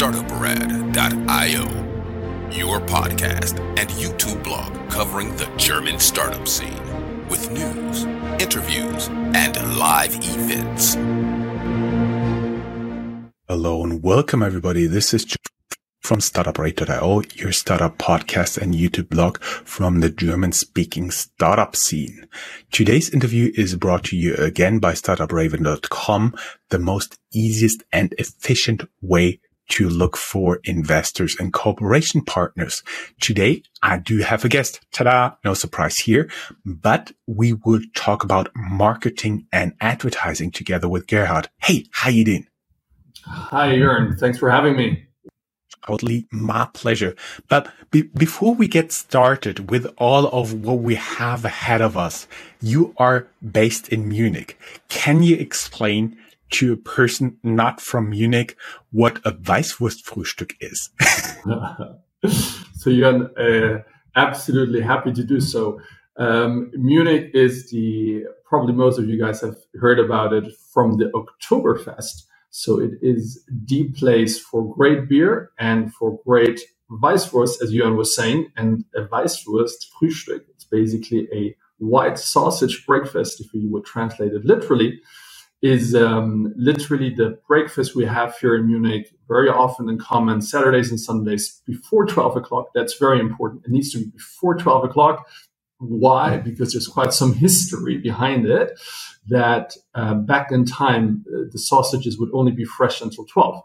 startuprad.io, your podcast and YouTube blog covering the German startup scene with news, interviews, and live events. Hello and welcome everybody. This is from StartupRad.io, your startup podcast and YouTube blog from the German speaking startup scene. Today's interview is brought to you again by StartupRaven.com, the most easiest and efficient way to look for investors and cooperation partners. Today, I do have a guest. Ta-da! No surprise here, but we will talk about marketing and advertising together with Gerhard. Hey, how you doing? Hi, Jörn. Thanks for having me. Totally my pleasure. But be- before we get started with all of what we have ahead of us, you are based in Munich. Can you explain to a person not from Munich what a Weißwurstfrühstück is? so Jörn, uh, absolutely happy to do so. Um, Munich is the, probably most of you guys have heard about it from the Oktoberfest. So it is the place for great beer and for great Weißwurst, as Jörn was saying, and a Weißwurst Frühstück. It's basically a white sausage breakfast, if you would translate it literally, is um, literally the breakfast we have here in Munich very often in common Saturdays and Sundays before 12 o'clock. That's very important. It needs to be before 12 o'clock. Why? Because there's quite some history behind it that uh, back in time, uh, the sausages would only be fresh until 12.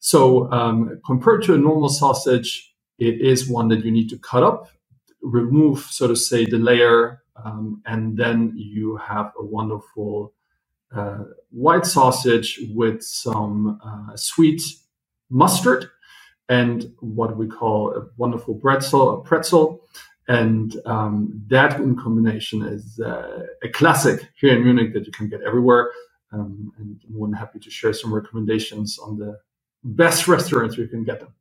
So um, compared to a normal sausage, it is one that you need to cut up, remove, so to say, the layer, um, and then you have a wonderful uh, white sausage with some uh, sweet mustard and what we call a wonderful pretzel, a pretzel. And um, that in combination is uh, a classic here in Munich that you can get everywhere. Um, and I'm more than happy to share some recommendations on the best restaurants you can get them.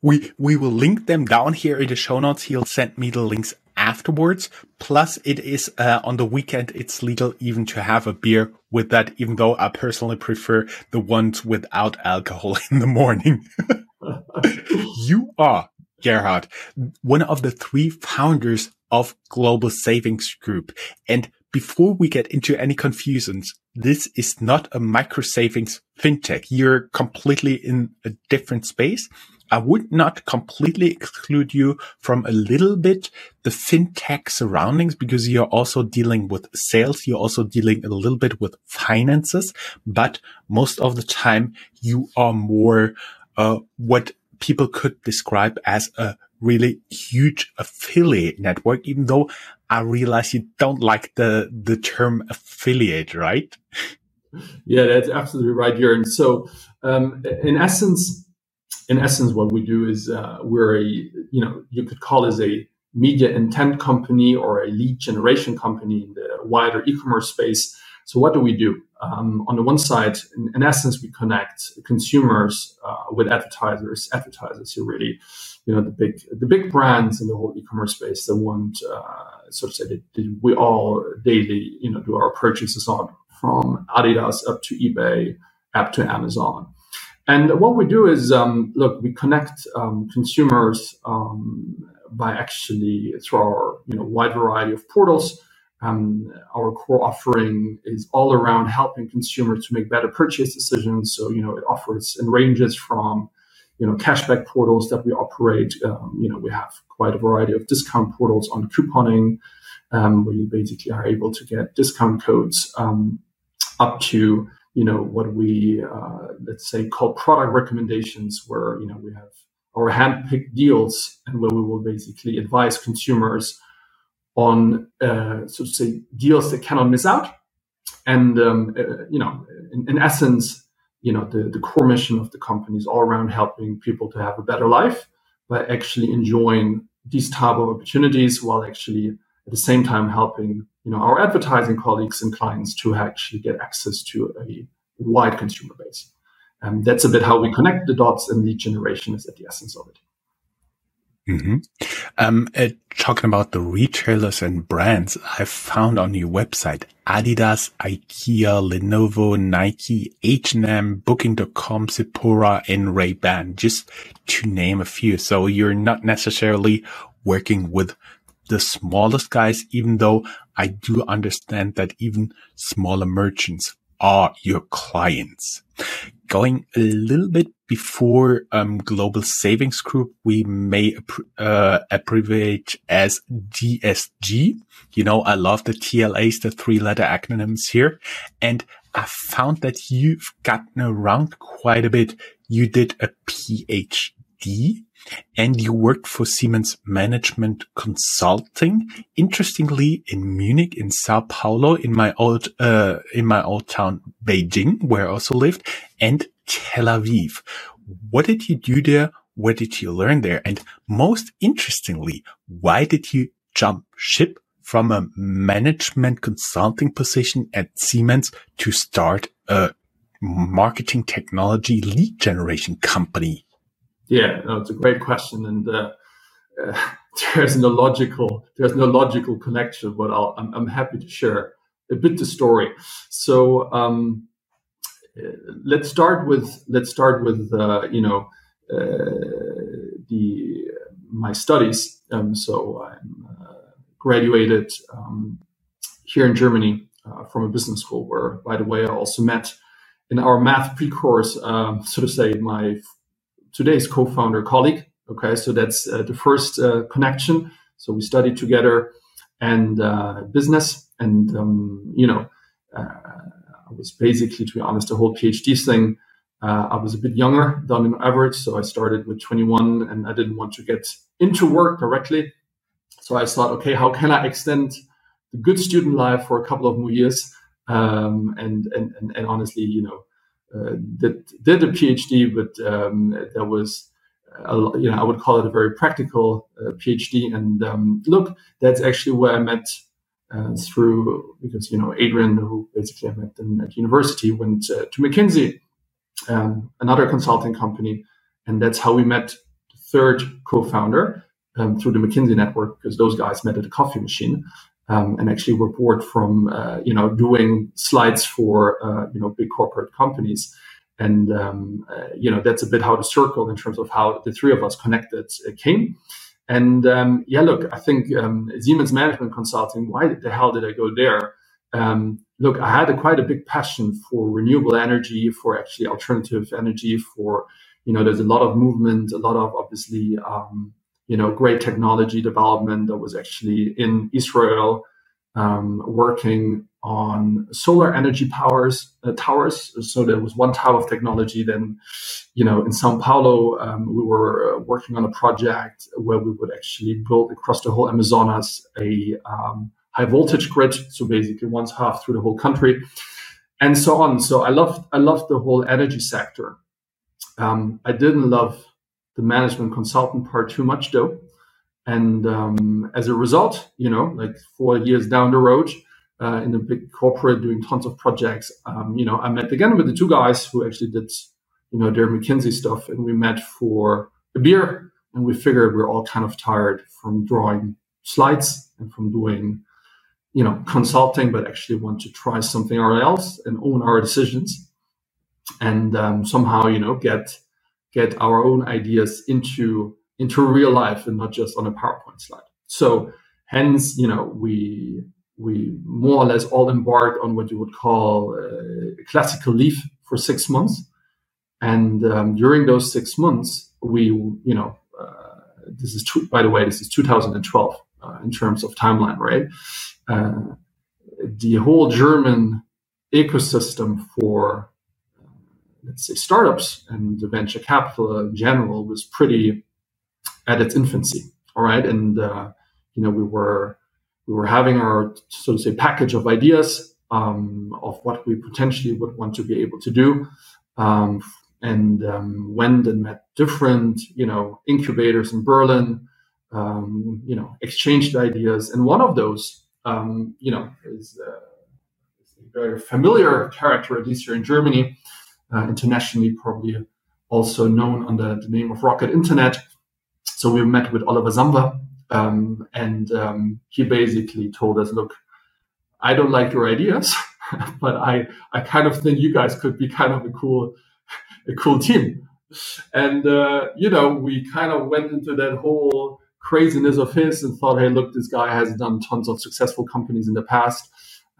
We we will link them down here in the show notes. He'll send me the links afterwards. Plus, it is uh, on the weekend. It's legal even to have a beer with that. Even though I personally prefer the ones without alcohol in the morning. you are Gerhard, one of the three founders of Global Savings Group. And before we get into any confusions, this is not a micro savings fintech. You're completely in a different space. I would not completely exclude you from a little bit the fintech surroundings because you're also dealing with sales. You're also dealing a little bit with finances, but most of the time you are more, uh, what people could describe as a really huge affiliate network, even though I realize you don't like the, the term affiliate, right? Yeah, that's absolutely right, Jörn. So, um, in essence, in essence, what we do is uh, we're a, you know, you could call us a media intent company or a lead generation company in the wider e-commerce space. So what do we do? Um, on the one side, in, in, essence, we connect consumers uh, with advertisers. Advertisers who really, you know, the big the big brands in the whole e-commerce space that want, uh, so to say, that we all daily, you know, do our purchases on, from Adidas up to eBay, up to Amazon. And what we do is, um, look, we connect um, consumers um, by actually through our you know wide variety of portals. Um, our core offering is all around helping consumers to make better purchase decisions. So you know it offers and ranges from you know cashback portals that we operate. Um, you know we have quite a variety of discount portals on couponing, um, where you basically are able to get discount codes up to you know what we uh, let's say call product recommendations where you know we have our hand-picked deals and where we will basically advise consumers on uh, so to say deals that cannot miss out. And um, uh, you know in, in, essence you know the, the core mission of the company is all around helping people to have a better life by actually enjoying these type of opportunities while actually at the same time helping you know, our advertising colleagues and clients to actually get access to a wide consumer base. And that's a bit how we connect the dots and lead generation is at the essence of it. Mm-hmm. Um, uh, talking about the retailers and brands, I found on your website Adidas, IKEA, Lenovo, Nike, H&M, Booking.com, Sephora, and Ray-Ban, just to name a few. So you're not necessarily working with the smallest guys, even though I do understand that even smaller merchants are your clients. Going a little bit before um, Global Savings Group, we may uh, abbreviate as GSG. You know, I love the TLAs, the three letter acronyms here. And I found that you've gotten around quite a bit. You did a PhD and you worked for Siemens Management Consulting. Interestingly, in Munich, in Sao Paulo, in my old, uh, in my old town, Beijing, where I also lived, and Tel Aviv. What did you do there? What did you learn there? And most interestingly, why did you jump ship from a management consulting position at Siemens to start a marketing technology lead generation company? Yeah, no, it's a great question, and uh, uh, there's no logical there's no logical connection, but i am I'm, I'm happy to share a bit the story. So um, uh, let's start with let's start with uh, you know uh, the my studies. Um, so I'm uh, graduated um, here in Germany from a business school, where by the way I also met in our math pre-course, um, so to say, my today's co-founder colleague. Okay, so that's uh, the first uh, connection. So we studied together and uh, business, and um, you know, uh, I was basically, to be honest, the whole PhD thing. Uh, I was a bit younger than an average, so I started with 21, and I didn't want to get into work directly. So I thought, okay, how can I extend the good student life for a couple of more years? Um, and, and, and and honestly, you know, did did a PhD, but um, that was a, you know I would call it a very practical uh, PhD. And um, look, that's actually where I met uh, through because you know Adrian, who basically I met at university, went uh, to McKinsey, um, another consulting company, and that's how we met the third co-founder um, through the McKinsey network because those guys met at a coffee machine um, and actually report from uh, you know doing slides for uh, you know big corporate companies. And um, uh, you know that's a bit how the circle in terms of how the three of us connected uh, came. And um, yeah, look, I think um, Siemens Management Consulting. Why the hell did I go there? Um, look, I had a, quite a big passion for renewable energy, for actually alternative energy, for you know, there's a lot of movement, a lot of obviously um, you know, great technology development that was actually in Israel, um, working on solar energy powers uh, towers. So there was one type of technology. Then, you know, in Sao Paulo, um, we were uh, working on a project where we would actually build across the whole Amazonas a um, high voltage grid. So basically, one half through the whole country, and so on. So I loved I loved the whole energy sector. Um, I didn't love the management consultant part too much though. And um, as a result, you know, like four years down the road, uh, in a big corporate doing tons of projects, um, you know, I met again with the two guys who actually did, you know, their McKinsey stuff, and we met for a beer, and we figured we're all kind of tired from drawing slides and from doing, you know, consulting, but actually want to try something else and own our decisions, and um, somehow, you know, get get our own ideas into into real life and not just on a PowerPoint slide. So hence, you know, we we more or less all embarked on what you would call a classical leave for six months. And um, during those six months, we, you know, uh, this is, two, by the way, this is 2012 uh, in terms of timeline, right? Uh, the whole German ecosystem for let's say startups and the venture capital in general was pretty at its infancy all right? And uh, you know we were we were having our so to say package of ideas um, of what we potentially would want to be able to do um, and um, went and met different you know incubators in berlin um, you know exchanged ideas. And one of those um, you know is, uh, is a very familiar character at least here in germany internationally, probably also known under the name of Rocket Internet. so we met with Oliver Samwer, um, and um, he basically told us, "Look, I don't like your ideas, but I I kind of think you guys could be kind of a cool a cool team." And uh, you know, we kind of went into that whole craziness of his and thought, "Hey, look, this guy has done tons of successful companies in the past."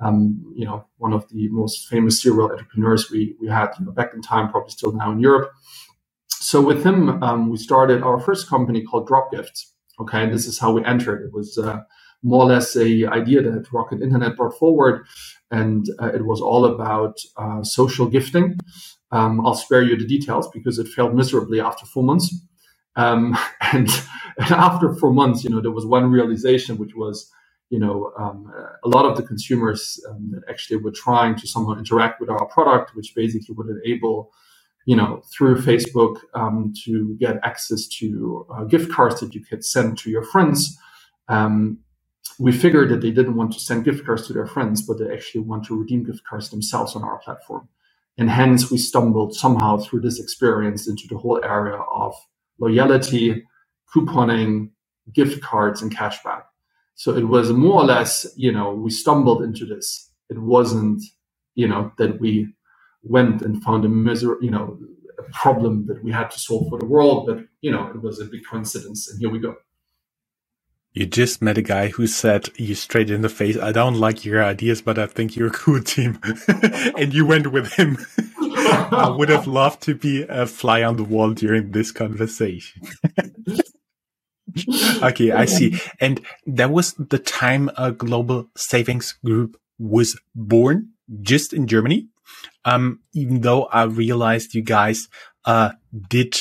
Um, you know, one of the most famous serial entrepreneurs we we had you know, back in time, probably still now in Europe. So with him, um, we started our first company called Dropgift. Okay, and this is how we entered. It was uh, more or less a idea that Rocket Internet brought forward, and uh, it was all about uh, social gifting. Um, I'll spare you the details because it failed miserably after four months. Um, and, and, after four months, you know, there was one realization, which was, you know, um, a lot of the consumers um, that actually were trying to somehow interact with our product, which basically would enable you know, through Facebook um, to get access to uh, gift cards that you could send to your friends. Um, we figured that they didn't want to send gift cards to their friends, but they actually want to redeem gift cards themselves on our platform. And hence, we stumbled somehow through this experience into the whole area of loyalty, couponing, gift cards, and cashback. So it was more or less, you know, we stumbled into this. It wasn't, you know, that we went and found a miser- you know, a problem that we had to solve for the world. But, you know, it was a big coincidence. And here we go. You just met a guy who said you straight in the face, I don't like your ideas, but I think you're a cool team. and you went with him. I would have loved to be a fly on the wall during this conversation. okay, I see. And that was the time a global savings group was born just in Germany. Um, even though I realized you guys, uh, did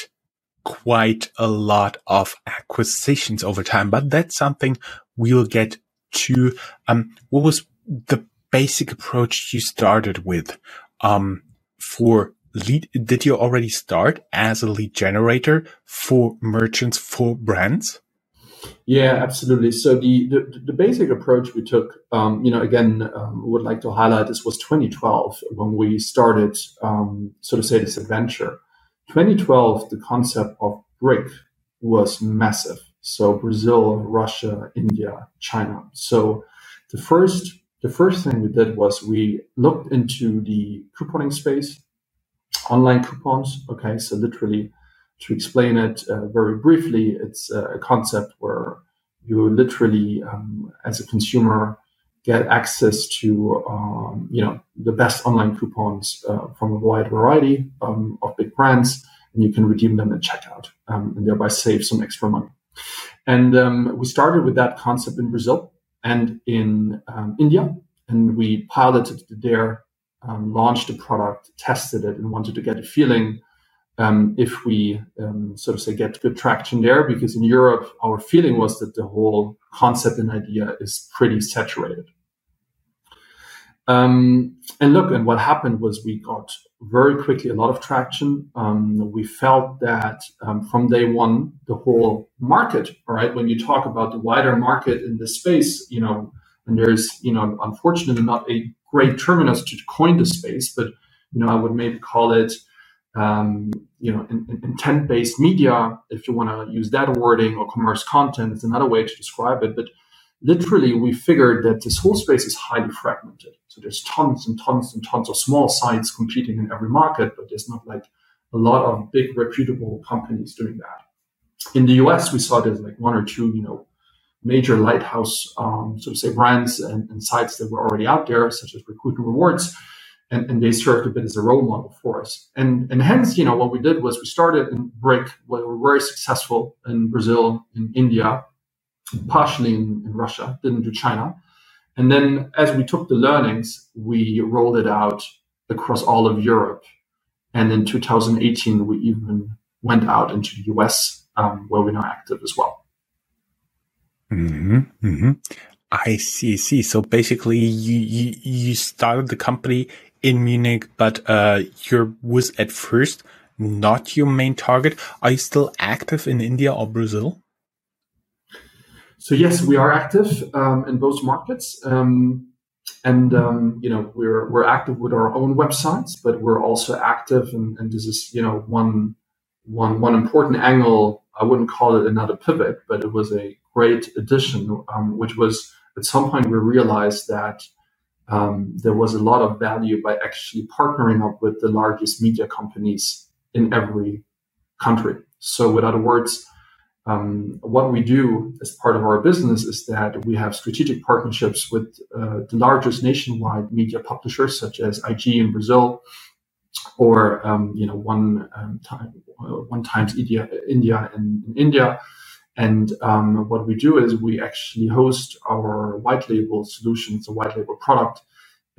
quite a lot of acquisitions over time, but that's something we'll get to. Um, what was the basic approach you started with? Um, for lead, did you already start as a lead generator for merchants, for brands? Yeah, absolutely. So the, the, the basic approach we took, um, you know, again, um, would like to highlight this was 2012 when we started, um, so to say, this adventure. 2012, the concept of BRIC was massive. So Brazil, Russia, India, China. So the first the first thing we did was we looked into the couponing space, online coupons. Okay, so literally to explain it uh, very briefly, it's a concept where you literally, um, as a consumer, get access to um, you know the best online coupons uh, from a wide variety um, of big brands, and you can redeem them at checkout um, and thereby save some extra money. And um, we started with that concept in Brazil and in um, India, and we piloted it there, launched the product, tested it, and wanted to get a feeling um, if we um, sort of say get good traction there, because in Europe, our feeling was that the whole concept and idea is pretty saturated. Um, and look, and what happened was we got very quickly a lot of traction. Um, we felt that um, from day one, the whole market, all right, when you talk about the wider market in this space, you know, and there's, you know, unfortunately not a great terminus to coin the space, but, you know, I would maybe call it um, you know, in, in intent-based media, if you want to use that wording, or commerce content, it's another way to describe it. But literally, we figured that this whole space is highly fragmented. So there's tons and tons and tons of small sites competing in every market, but there's not like a lot of big reputable companies doing that. In the US, we saw there's like one or two, you know, major lighthouse, um, so to say, brands and, and sites that were already out there, such as Recruit and Rewards and, and they served a bit as a role model for us. And, and hence, you know, what we did was we started in BRIC, where we were very successful in Brazil, in India, partially in, in Russia, didn't do China. And then as we took the learnings, we rolled it out across all of Europe. And in 2018, we even went out into the US, um, where we're now active as well. Mm-hmm, mm-hmm. I see, see. So basically, you, you, you started the company in Munich, but uh, your was at first not your main target. Are you still active in India or Brazil? So yes, we are active um, in both markets, um, and um, you know we're we're active with our own websites, but we're also active, and, and this is you know one one one important angle I wouldn't call it another pivot, but it was a great addition, um, which was at some point we realized that um, there was a lot of value by actually partnering up with the largest media companies in every country. So, with other words, um, what we do as part of our business is that we have strategic partnerships with uh, the largest nationwide media publishers, such as IG in Brazil, or um, you know one um, time one times India India in, in India. And um, what we do is we actually host our white label solutions, a white label product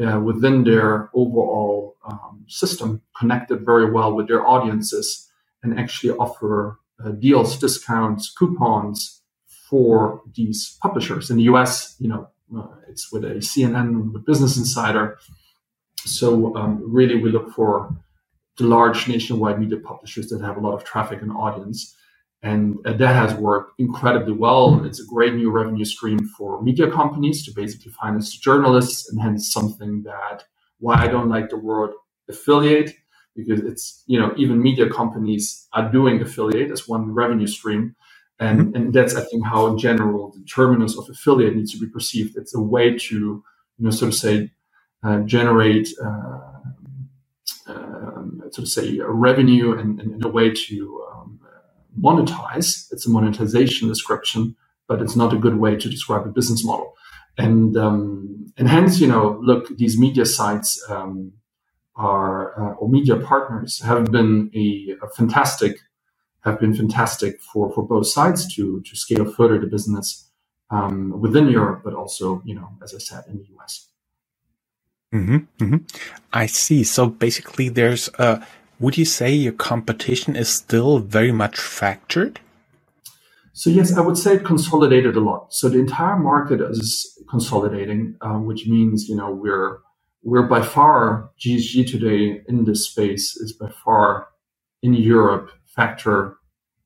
uh, within their overall um, system, connected very well with their audiences, and actually offer uh, deals, discounts, coupons for these publishers. In the US, you know, uh, it's with a CNN, with Business Insider. So um, really, we look for the large nationwide media publishers that have a lot of traffic and audience. And uh, that has worked incredibly well. It's a great new revenue stream for media companies to basically finance journalists, and hence something that why I don't like the word affiliate because it's you know even media companies are doing affiliate as one revenue stream and mm-hmm. and that's i think how in general the terminus of affiliate needs to be perceived it's a way to you know sort of say uh, generate uh, um, sort of say a revenue and, and, a way to um, monetize it's a monetization description but it's not a good way to describe a business model and um, and hence you know look these media sites um, our uh, or media partners have been a, a, fantastic have been fantastic for for both sides to to scale further the business um, within Europe, but also you know as I said in the US. Mm-hmm, mm-hmm. I see. So basically, there's a. Would you say your competition is still very much fractured? So yes, I would say it consolidated a lot. So the entire market is consolidating, uh, which means you know we're we're by far GSG today in this space is by far in Europe factor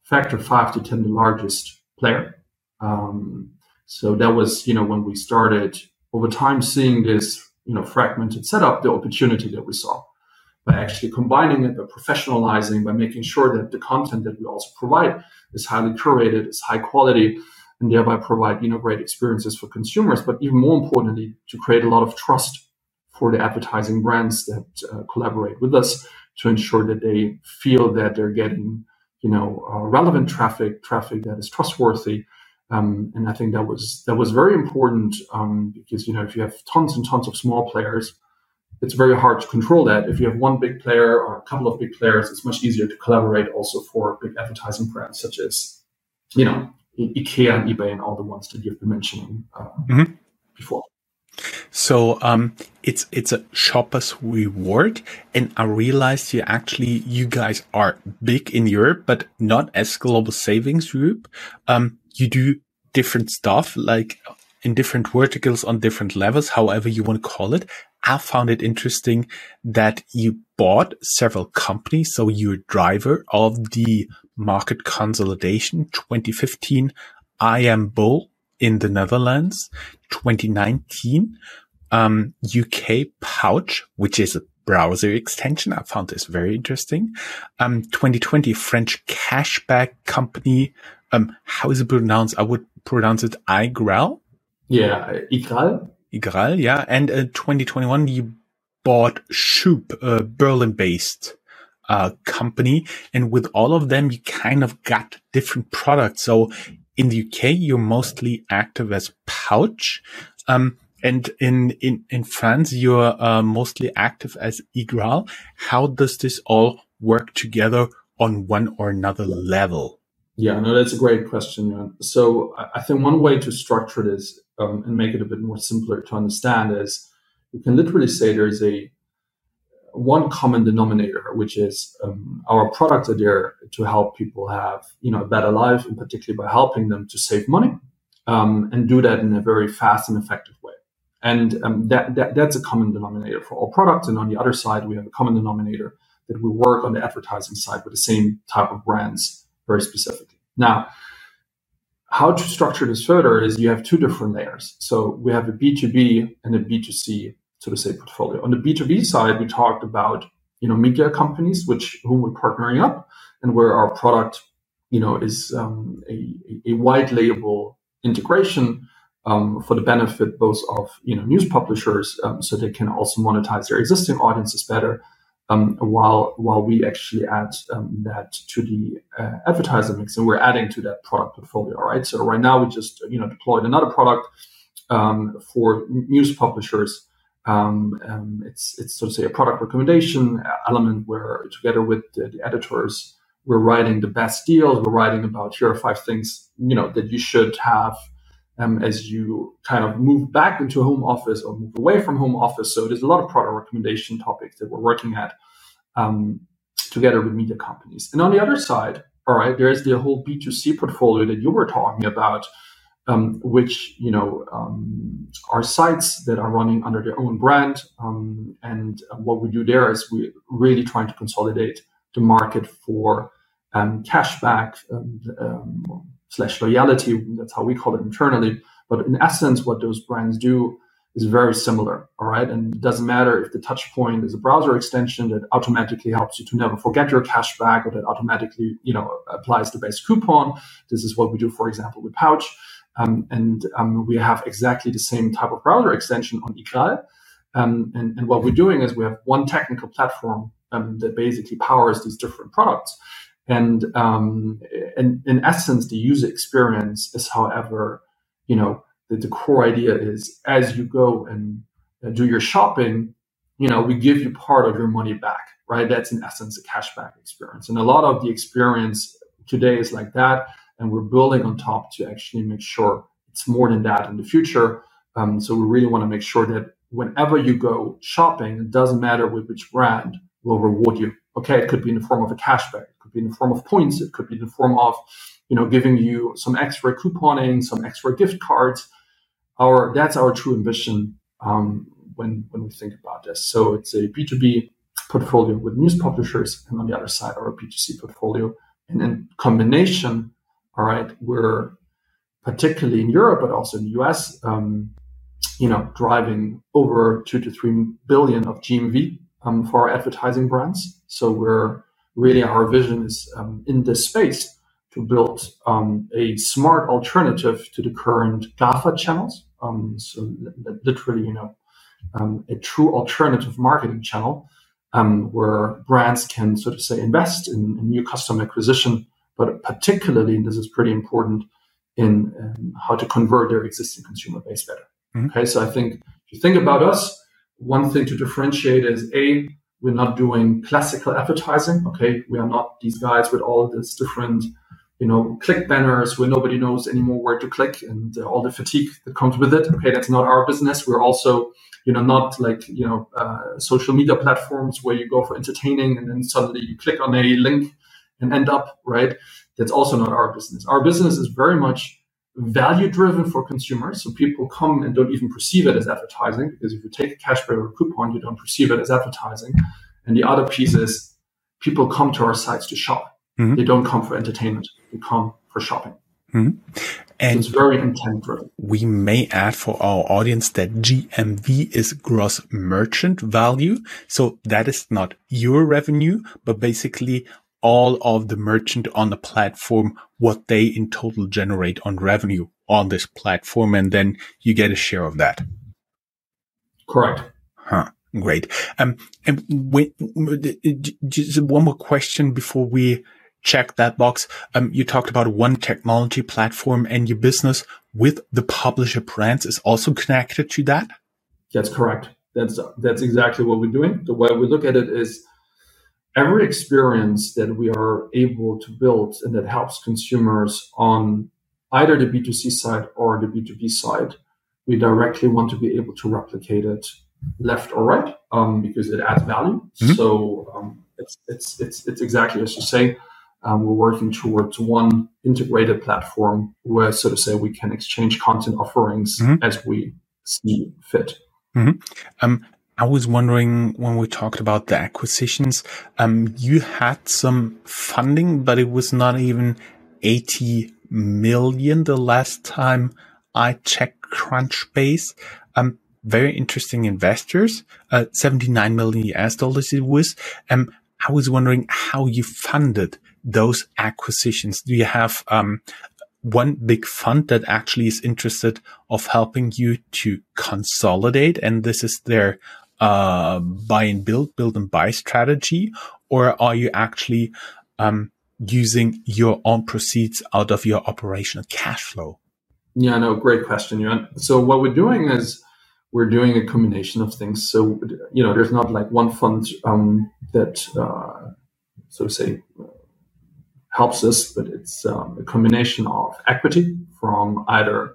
factor five to ten the largest player. Um, so that was you know when we started over time seeing this you know fragmented setup, the opportunity that we saw by actually combining it, by professionalizing, by making sure that the content that we also provide is highly curated, is high quality, and thereby provide you know great experiences for consumers. But even more importantly, to create a lot of trust for the advertising brands that uh, collaborate with us to ensure that they feel that they're getting, you know, uh, relevant traffic, traffic that is trustworthy. Um, and I think that was that was very important um, because you know if you have tons and tons of small players, it's very hard to control that. If you have one big player or a couple of big players, it's much easier to collaborate also for big advertising brands such as, you know, IKEA and eBay and all the ones that you've been mentioning uh, mm-hmm. before. So um, it's it's a shopper's reward, and I realized you actually you guys are big in Europe, but not as Global Savings Group. Um, you do different stuff, like in different verticals on different levels, however you want to call it. I found it interesting that you bought several companies, so you're a driver of the market consolidation 2015. Imbull in the Netherlands, 2019, um, UK Pouch, which is a browser extension. I found this very interesting. Um, 2020 French cashback company. Um, how is it pronounced? I would pronounce it iGraal. Yeah, iGraal. iGraal, yeah. And uh, 2021, you bought Shoop, a Berlin-based uh, company, and with all of them, you kind of got different products. So in the UK, you're mostly active as Pouch. Um, and in, in, in France, you're uh, mostly active as iGraal. How does this all work together on one or another level? Yeah, no, that's a great question. So I think one way to structure this um, and make it a bit more simpler to understand is you can literally say there's a one common denominator, which is um, our products are there to help people have you know a better life, and particularly by helping them to save money um, and do that in a very fast and effective way. And um, that, that that's a common denominator for all products. And on the other side, we have a common denominator that we work on the advertising side with the same type of brands very specifically. Now, how to structure this further is you have two different layers. So we have a B2B and a B2C so to say, portfolio. On the B2B side, we talked about, you know, media companies, which whom we're partnering up and where our product you know, is um, a, a white label integration um, for the benefit both of you know news publishers, um, so they can also monetize their existing audiences better, um, while while we actually add um, that to the uh, advertiser mix, and we're adding to that product portfolio. Right. So right now we just you know deployed another product um, for news publishers. Um, it's it's so to say a product recommendation element where together with the, the editors we're writing the best deals. We're writing about here are five things you know that you should have um, as you kind of move back into home office or move away from home office. So there's a lot of product recommendation topics that we're working at um, together with media companies. And on the other side, all right, there's the whole B2C portfolio that you were talking about, um, which you know um, are sites that are running under their own brand. Um, and what we do there is we're really trying to consolidate the market for um, cashback slash loyalty. That's how we call it internally. But in essence, what those brands do is very similar. All right. And it doesn't matter if the touch point is a browser extension that automatically helps you to never forget your cashback or that automatically, you know, applies the best coupon. This is what we do, for example, with Pouch. Um, and um, we have exactly the same type of browser extension on iGraal. Um, and, and, what we're doing is we have one technical platform um, that basically powers these different products. And um, in, in essence, the user experience is, however, you know, the, the core idea is as you go and do your shopping, you know, we give you part of your money back, right? That's in essence a cashback experience. And a lot of the experience today is like that. And we're building on top to actually make sure it's more than that in the future. Um, so we really want to make sure that whenever you go shopping, it doesn't matter with which brand will reward you. Okay, it could be in the form of a cashback, it could be in the form of points. It could be in the form of, you know, giving you some extra couponing, some extra gift cards. Our that's our true ambition um, when when we think about this. So it's a B two B portfolio with news publishers, and on the other side, our B two C portfolio. And in combination, all right, we're particularly in Europe, but also in the US, um, you know, driving over two to three billion of GMV um, for our advertising brands. So we're really our vision is um, in this space to build um, a smart alternative to the current GAFA channels. Um, so literally, you know, um, a true alternative marketing channel um, where brands can sort of say invest in, in, new customer acquisition, but particularly, and this is pretty important, in um, how to convert their existing consumer base better. Mm-hmm. Okay, so I think if you think about us, one thing to differentiate is a we're not doing classical advertising. Okay. We are not these guys with all these different, you know, click banners where nobody knows anymore where to click and uh, all the fatigue that comes with it. Okay. That's not our business. We're also, you know, not like, you know, uh, social media platforms where you go for entertaining and then suddenly you click on a link and end up, right? That's also not our business. Our business is very much value driven for consumers. So people come and don't even perceive it as advertising because if you take a cashback or a coupon, you don't perceive it as advertising. And the other piece is people come to our sites to shop. Mm-hmm. They don't come for entertainment. They come for shopping. Mm-hmm. And so it's very intent driven. We may add for our audience that GMV is gross merchant value. So that is not your revenue, but basically all of the merchant on the platform, what they in total generate on revenue on this platform. And then you get a share of that. Correct. Huh. Great. Um, and when, just one more question before we check that box. Um, you talked about one technology platform and your business with the publisher brands is also connected to that. That's correct. That's, that's exactly what we're doing. The way we look at it is every experience that we are able to build and that helps consumers on either the B2C side or the B2B side, we directly want to be able to replicate it left or right um, because it adds value. Mm-hmm. So um, it's, it's, it's, it's exactly as you say. Um, we're working towards one integrated platform where, so to say, we can exchange content offerings mm-hmm. as we see fit. Mm-hmm. Um, I was wondering when we talked about the acquisitions, um, you had some funding, but it was not even 80 million the last time I checked Crunchbase. Um, very interesting investors, uh, 79 million US dollars it was. Um, I was wondering how you funded those acquisitions? Do you have um, one big fund that actually is interested of helping you to consolidate, and this is their uh, buy and build, build and buy strategy, or are you actually um, using your own proceeds out of your operational cash flow? Yeah, no, great question, Jörn. So what we're doing is we're doing a combination of things. So you know, there's not like one fund um, that uh, so to say helps us, but it's um, a combination of equity from either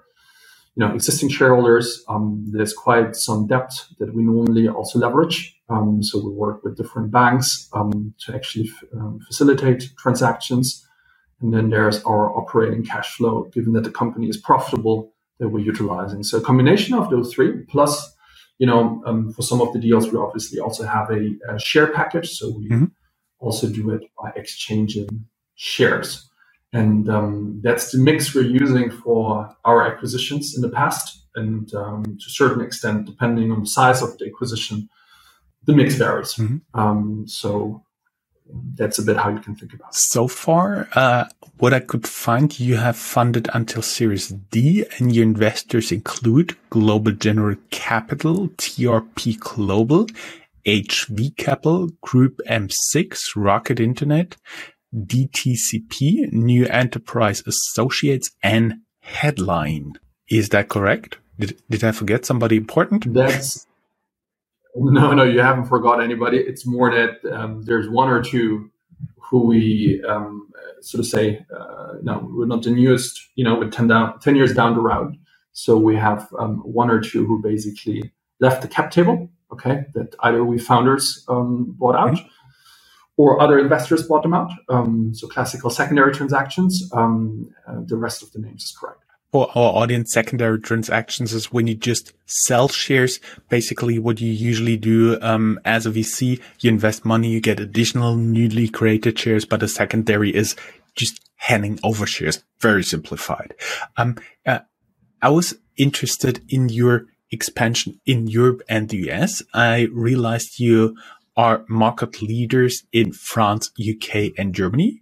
you know existing shareholders. Um, there's quite some debt that we normally also leverage. Um, so we work with different banks um, to actually f- um, facilitate transactions. And then there's our operating cash flow, given that the company is profitable that we're utilizing. So a combination of those three, plus, you know, um, for some of the deals, we obviously also have a, a share package. So we mm-hmm. also do it by exchanging shares. And um, that's the mix we're using for our acquisitions in the past. And um, to a certain extent, depending on the size of the acquisition, the mix varies. Mm-hmm. Um, so that's a bit how you can think about it. So far, uh, what I could find, you have funded until Series D, and your investors include Global General Capital, TRP Global, HV Capital, Group M6, Rocket Internet, DTCP, New Enterprise Associates, and Headline. Is that correct? Did, did I forget somebody important? That's no, no, you haven't forgot anybody. It's more that um, there's one or two who we um, sort of say, uh, no, we're not the newest, you know, with 10, down, 10 years down the road. So we have um, one or two who basically left the cap table, okay, that either we founders um, bought out mm-hmm. Or other investors bought them out. Um, so classical secondary transactions. Um, uh, the rest of the names is correct for our audience, secondary transactions is when you just sell shares. Basically, what you usually do um, as a VC, you invest money, you get additional newly created shares, but a secondary is just handing over shares. Very simplified. Um, uh, I was interested in your expansion in Europe and the US. I realized you are market leaders in France, UK, and Germany.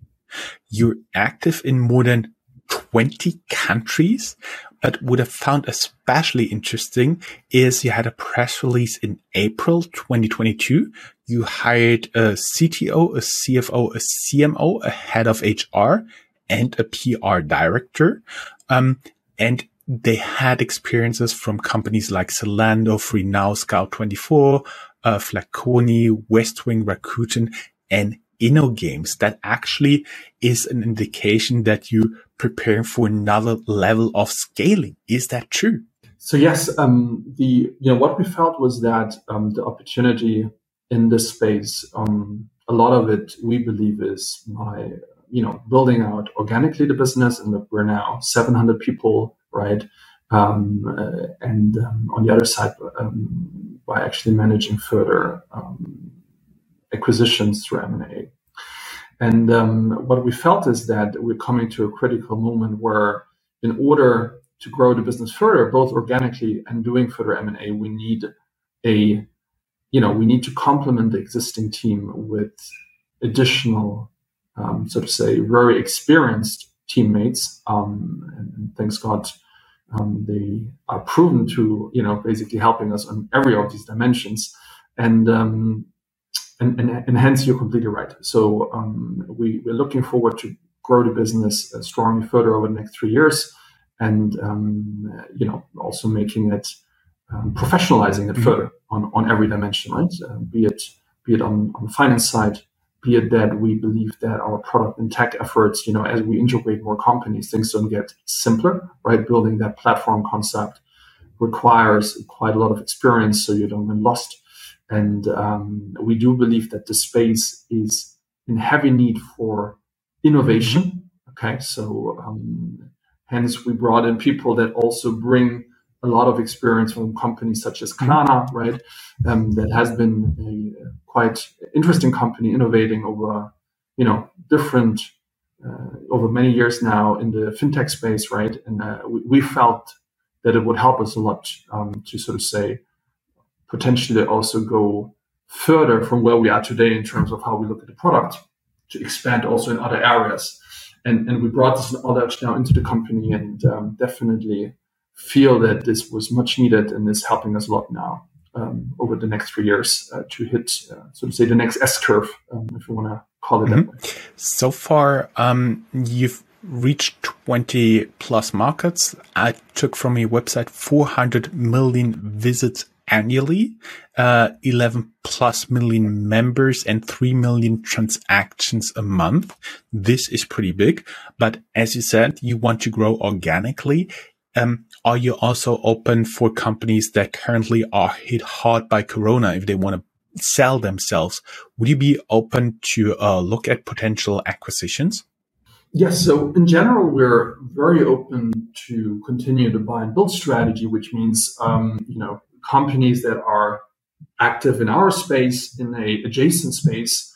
You're active in more than 20 countries. But what I found especially interesting is you had a press release in April 2022. You hired a CTO, a CFO, a CMO, a head of HR, and a PR director. Um, and they had experiences from companies like Zalando, FreeNow, Scout24, uh, Flaconi, Westwing, Rakuten, and InnoGames. That actually is an indication that you preparing for another level of scaling. Is that true? So yes, um, the you know what we felt was that um, the opportunity in this space, um, a lot of it we believe is by you know building out organically the business, and we're now 700 people, right? Um, uh, and um, on the other side, um, by actually managing further acquisitions through M&A. And um, what we felt is that we're coming to a critical moment where, in order to grow the business further, both organically and doing further M&A, we need a, you know, we need to complement the existing team with additional, um, so to say, very experienced teammates. Um, and, and, thanks God, um, they are proven to, you know, basically helping us on every of these dimensions. And um, and, and, and hence you're completely right. So um, we, we're looking forward to grow the business uh, strongly further over the next three years, and um, you know also making it um, professionalizing it mm-hmm. further on, on every dimension, right? Uh, be it be it on, on the finance side, be it that we believe that our product and tech efforts, you know, as we integrate more companies, things don't get simpler, right? Building that platform concept requires quite a lot of experience, so you don't get lost and um, we do believe that the space is in heavy need for innovation. Okay, so um, hence we brought in people that also bring a lot of experience from companies such as Klarna, right? Um, that has been a quite interesting company innovating over, you know, different uh, over many years now in the fintech space, right? And uh, we, we, felt that it would help us a lot um, to sort of say, potentially also go further from where we are today in terms of how we look at the product to expand also in other areas. And, and we brought this knowledge now into the company and um, definitely feel that this was much needed and is helping us a lot now um, over the next three years uh, to hit, uh, so to say, the next S curve, um, if you want to call it mm-hmm. that way. So far, um, you've reached 20 plus markets. I took from your website 400 million visits annually, uh, 11 plus million members and 3 million transactions a month. This is pretty big. But as you said, you want to grow organically. Um, are you also open for companies that currently are hit hard by Corona if they want to sell themselves? Would you be open to uh, look at potential acquisitions? Yes. So in general, we're very open to continue the buy and build strategy, which means um, you know companies that are active in our space in a adjacent space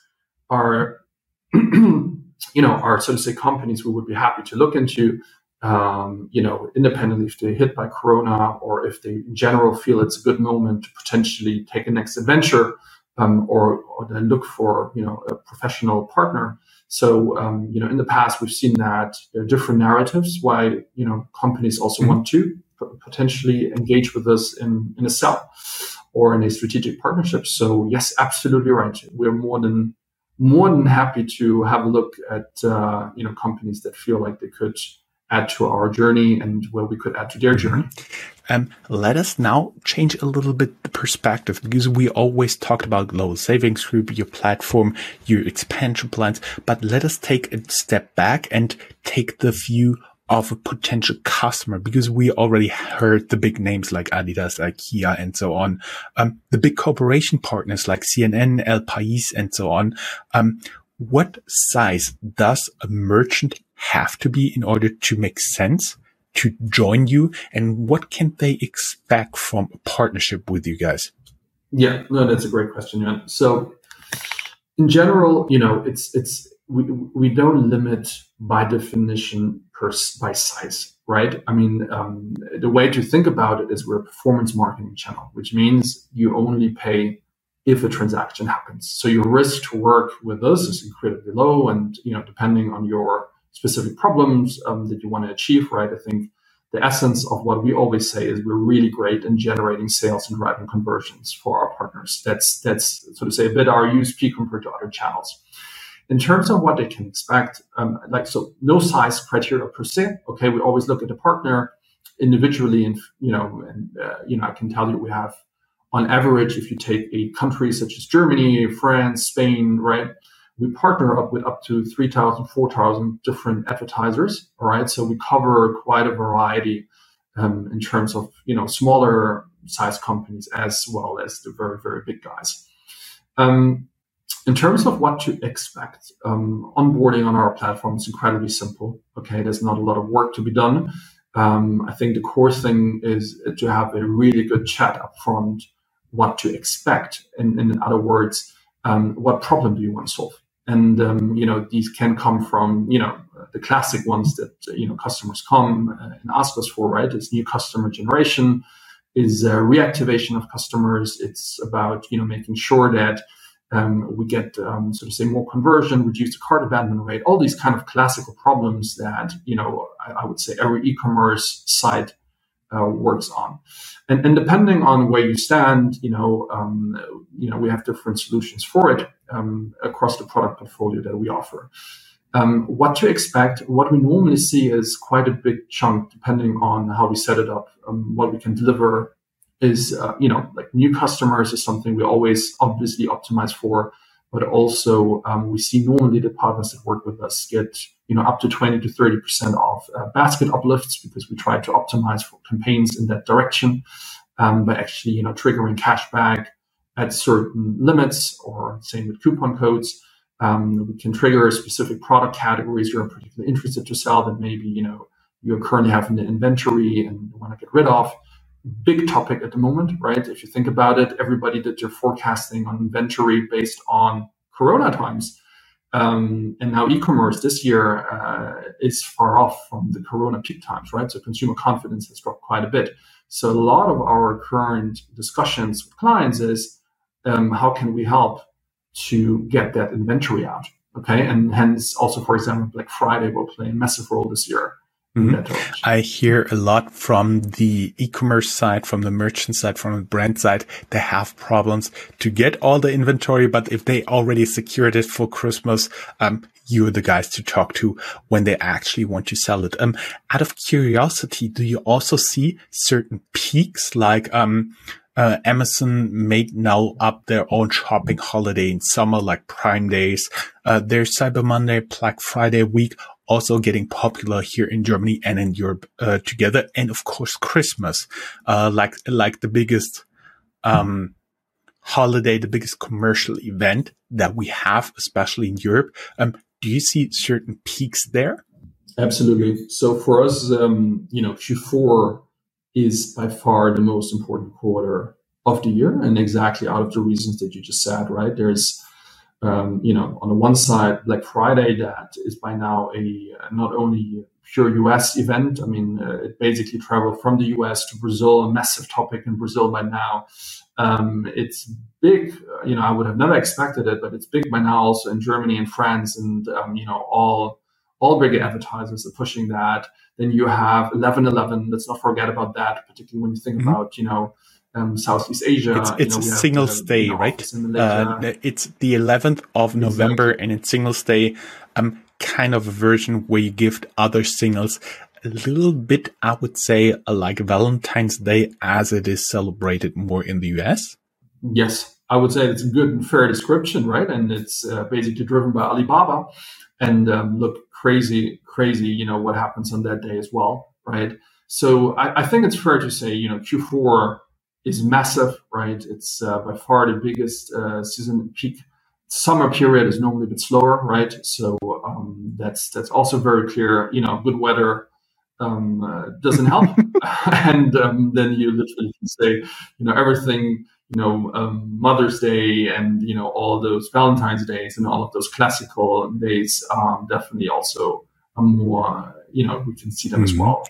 are you know are so to say companies we would be happy to look into um, you know independently if they're hit by corona or if they in general feel it's a good moment to potentially take a next adventure um, or, or then look for you know a professional partner so um, you know in the past we've seen that there are different narratives why you know companies also mm-hmm. want to potentially engage with us in, in a sell or in a strategic partnership. So yes, absolutely right. We're more than more than happy to have a look at uh, you know companies that feel like they could add to our journey and where we could add to their journey. Um, let us now change a little bit the perspective because we always talked about global savings group, your platform, your expansion plans, but let us take a step back and take the view of a potential customer because we already heard the big names like Adidas, IKEA, and so on. Um, the big corporation partners like CNN, El País, and so on. Um, what size does a merchant have to be in order to make sense to join you? And what can they expect from a partnership with you guys? Yeah, no, that's a great question. Yeah. So in general, you know, it's, it's, we, we don't limit by definition per, by size, right? I mean, um, the way to think about it is we're a performance marketing channel, which means you only pay if a transaction happens. So your risk to work with us is incredibly low. And, you know, depending on your specific problems um, that you want to achieve, right? I think the essence of what we always say is we're really great in generating sales and driving conversions for our partners. That's, that's sort of say a bit our USP compared to other channels. In terms of what they can expect, um, like so, no size criteria per se. Okay, we always look at the partner individually, and you know, and uh, you know, I can tell you we have, on average, if you take a country such as Germany, France, Spain, right, we partner up with up to 3,000, 4,000 different advertisers. All right, so we cover quite a variety um, in terms of you know smaller size companies as well as the very very big guys. Um, in terms of what to expect, um, onboarding on our platform is incredibly simple. Okay, there's not a lot of work to be done. Um, I think the core thing is to have a really good chat up front, what to expect. And, in other words, um, what problem do you want to solve? And, um, you know, these can come from, you know, the classic ones that, you know, customers come uh, and ask us for, right? It's new customer generation, is uh, reactivation of customers. It's about, you know, making sure that um, we get um, sort of say more conversion, reduce the cart abandonment rate, all these kind of classical problems that you know I, I would say every e-commerce site uh, works on. And, and depending on where you stand, you know, um, you know, we have different solutions for it um, across the product portfolio that we offer. Um, what to expect? What we normally see is quite a big chunk, depending on how we set it up, um, what we can deliver is, uh, you know, like new customers is something we always obviously optimize for, but also um, we see normally the partners that work with us get, you know, up to 20 to 30% of uh, basket uplifts because we try to optimize for campaigns in that direction um, by actually, you know, triggering cashback at certain limits or same with coupon codes. Um, we can trigger specific product categories you're particularly interested to sell that maybe, you know, you currently have in the inventory and you want to get rid of big topic at the moment, right? If you think about it, everybody did their forecasting on inventory based on Corona times. Um, and now e-commerce this year uh, is far off from the Corona peak times, right? So consumer confidence has dropped quite a bit. So a lot of our current discussions with clients is um, how can we help to get that inventory out? Okay, and hence also, for example, Black Friday will play a massive role this year. Mm-hmm. I hear a lot from the e-commerce side, from the merchant side, from the brand side. They have problems to get all the inventory, but if they already secured it for Christmas, um, you're the guys to talk to when they actually want to sell it. Um, out of curiosity, do you also see certain peaks like, um, uh, Amazon made now up their own shopping holiday in summer, like Prime Days. Uh, there's Cyber Monday, Black Friday week, also getting popular here in Germany and in Europe uh, together. And of course, Christmas, uh, like like the biggest um, holiday, the biggest commercial event that we have, especially in Europe. Um, do you see certain peaks there? Absolutely. So for us, um, you know, Q4 is by far the most important quarter of the year, and exactly out of the reasons that you just said. Right? There's um, you know, on the one side, Black Friday, that is by now a not only pure US event. I mean, uh, it basically traveled from the US to Brazil, a massive topic in Brazil by now. Um, it's big, you know, I would have never expected it, but it's big by now also in Germany and France and, um, you know, all, all big advertisers are pushing that. Then you have 1111. Let's not forget about that, particularly when you think mm-hmm. about, you know, um, Southeast Asia. It's, it's you know, a Singles Day, right? Uh, it's the 11th of November, exactly. and it's Singles Day. Um, kind of a version where you give other singles a little bit, I would say, like Valentine's Day, as it is celebrated more in the US. Yes, I would say it's a good and fair description, right? And it's uh, basically driven by Alibaba. And um, look, crazy, crazy, you know, what happens on that day as well, right? So I, I think it's fair to say, you know, Q4 is massive, right? It's uh, by far the biggest uh, season peak. Summer period is normally a bit slower, right? So um, that's that's also very clear. You know, good weather um, uh, doesn't help, and um, then you literally can say, you know, everything. You know, um, Mother's Day and you know all those Valentine's days and all of those classical days um, definitely also more. You know, we can see them mm-hmm. as well.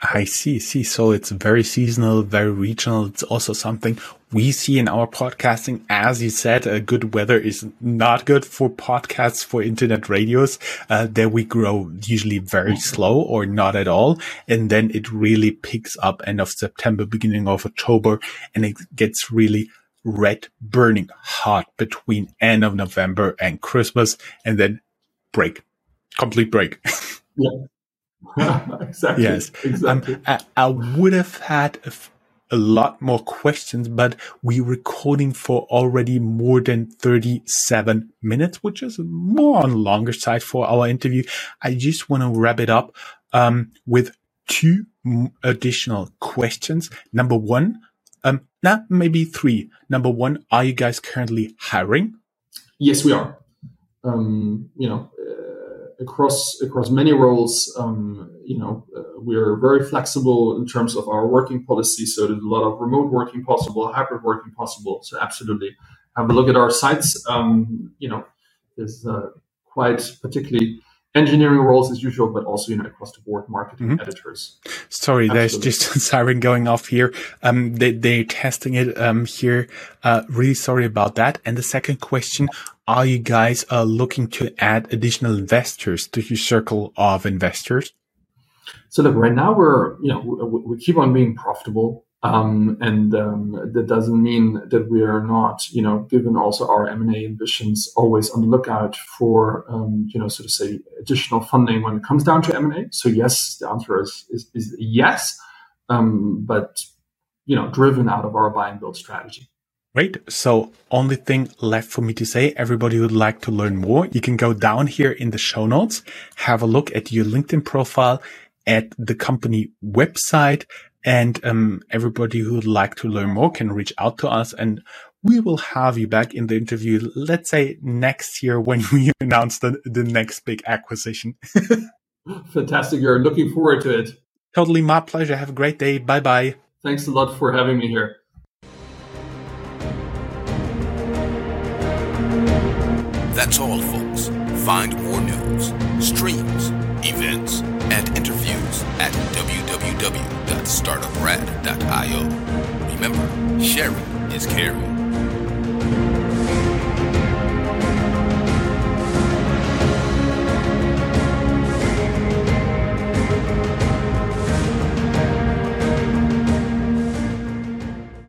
I see, see. So it's very seasonal, very regional. It's also something we see in our podcasting. As you said, uh, good weather is not good for podcasts, for internet radios. Uh, there we grow usually very slow or not at all. And then it really picks up end of September, beginning of October, and it gets really red burning hot between end of November and Christmas and then break, complete break. yeah. exactly. Yes. Exactly. Um, I, I, would have had a, lot more questions, but we're recording for already more than 37 minutes, which is more on the longer side for our interview. I just want to wrap it up um, with two additional questions. Number one, um, now maybe three. Number one, are you guys currently hiring? Yes, we are. Um, you know, across across many roles. Um, you know, uh, we're very flexible in terms of our working policy. So there's a lot of remote working possible, hybrid working possible. So absolutely, have a look at our sites. Um, you know, there's uh, quite particularly engineering roles as usual, but also, you know, across the board marketing mm-hmm. editors. Sorry, Absolutely. there's just a siren going off here. Um, they, they're testing it, um, here. Uh, really sorry about that. And the second question, are you guys, uh, looking to add additional investors to your circle of investors? So look, right now we're, you know, we, we keep on being profitable. Um, and um, that doesn't mean that we are not, you know, given also our M&A ambitions, always on the lookout for, um, you know, sort of say additional funding when it comes down to M&A. So yes, the answer is is, is yes, um, but you know, driven out of our buy and build strategy. Great. So only thing left for me to say, everybody who would like to learn more. You can go down here in the show notes, have a look at your LinkedIn profile, at the company website, and um, everybody who would like to learn more can reach out to us and we will have you back in the interview, let's say next year when we announce the, the next big acquisition. Fantastic. You're looking forward to it. Totally my pleasure. Have a great day. Bye bye. Thanks a lot for having me here. That's all, folks. Find more news, streams, events, and interviews at www.startuprad.io. Remember, sharing is caring.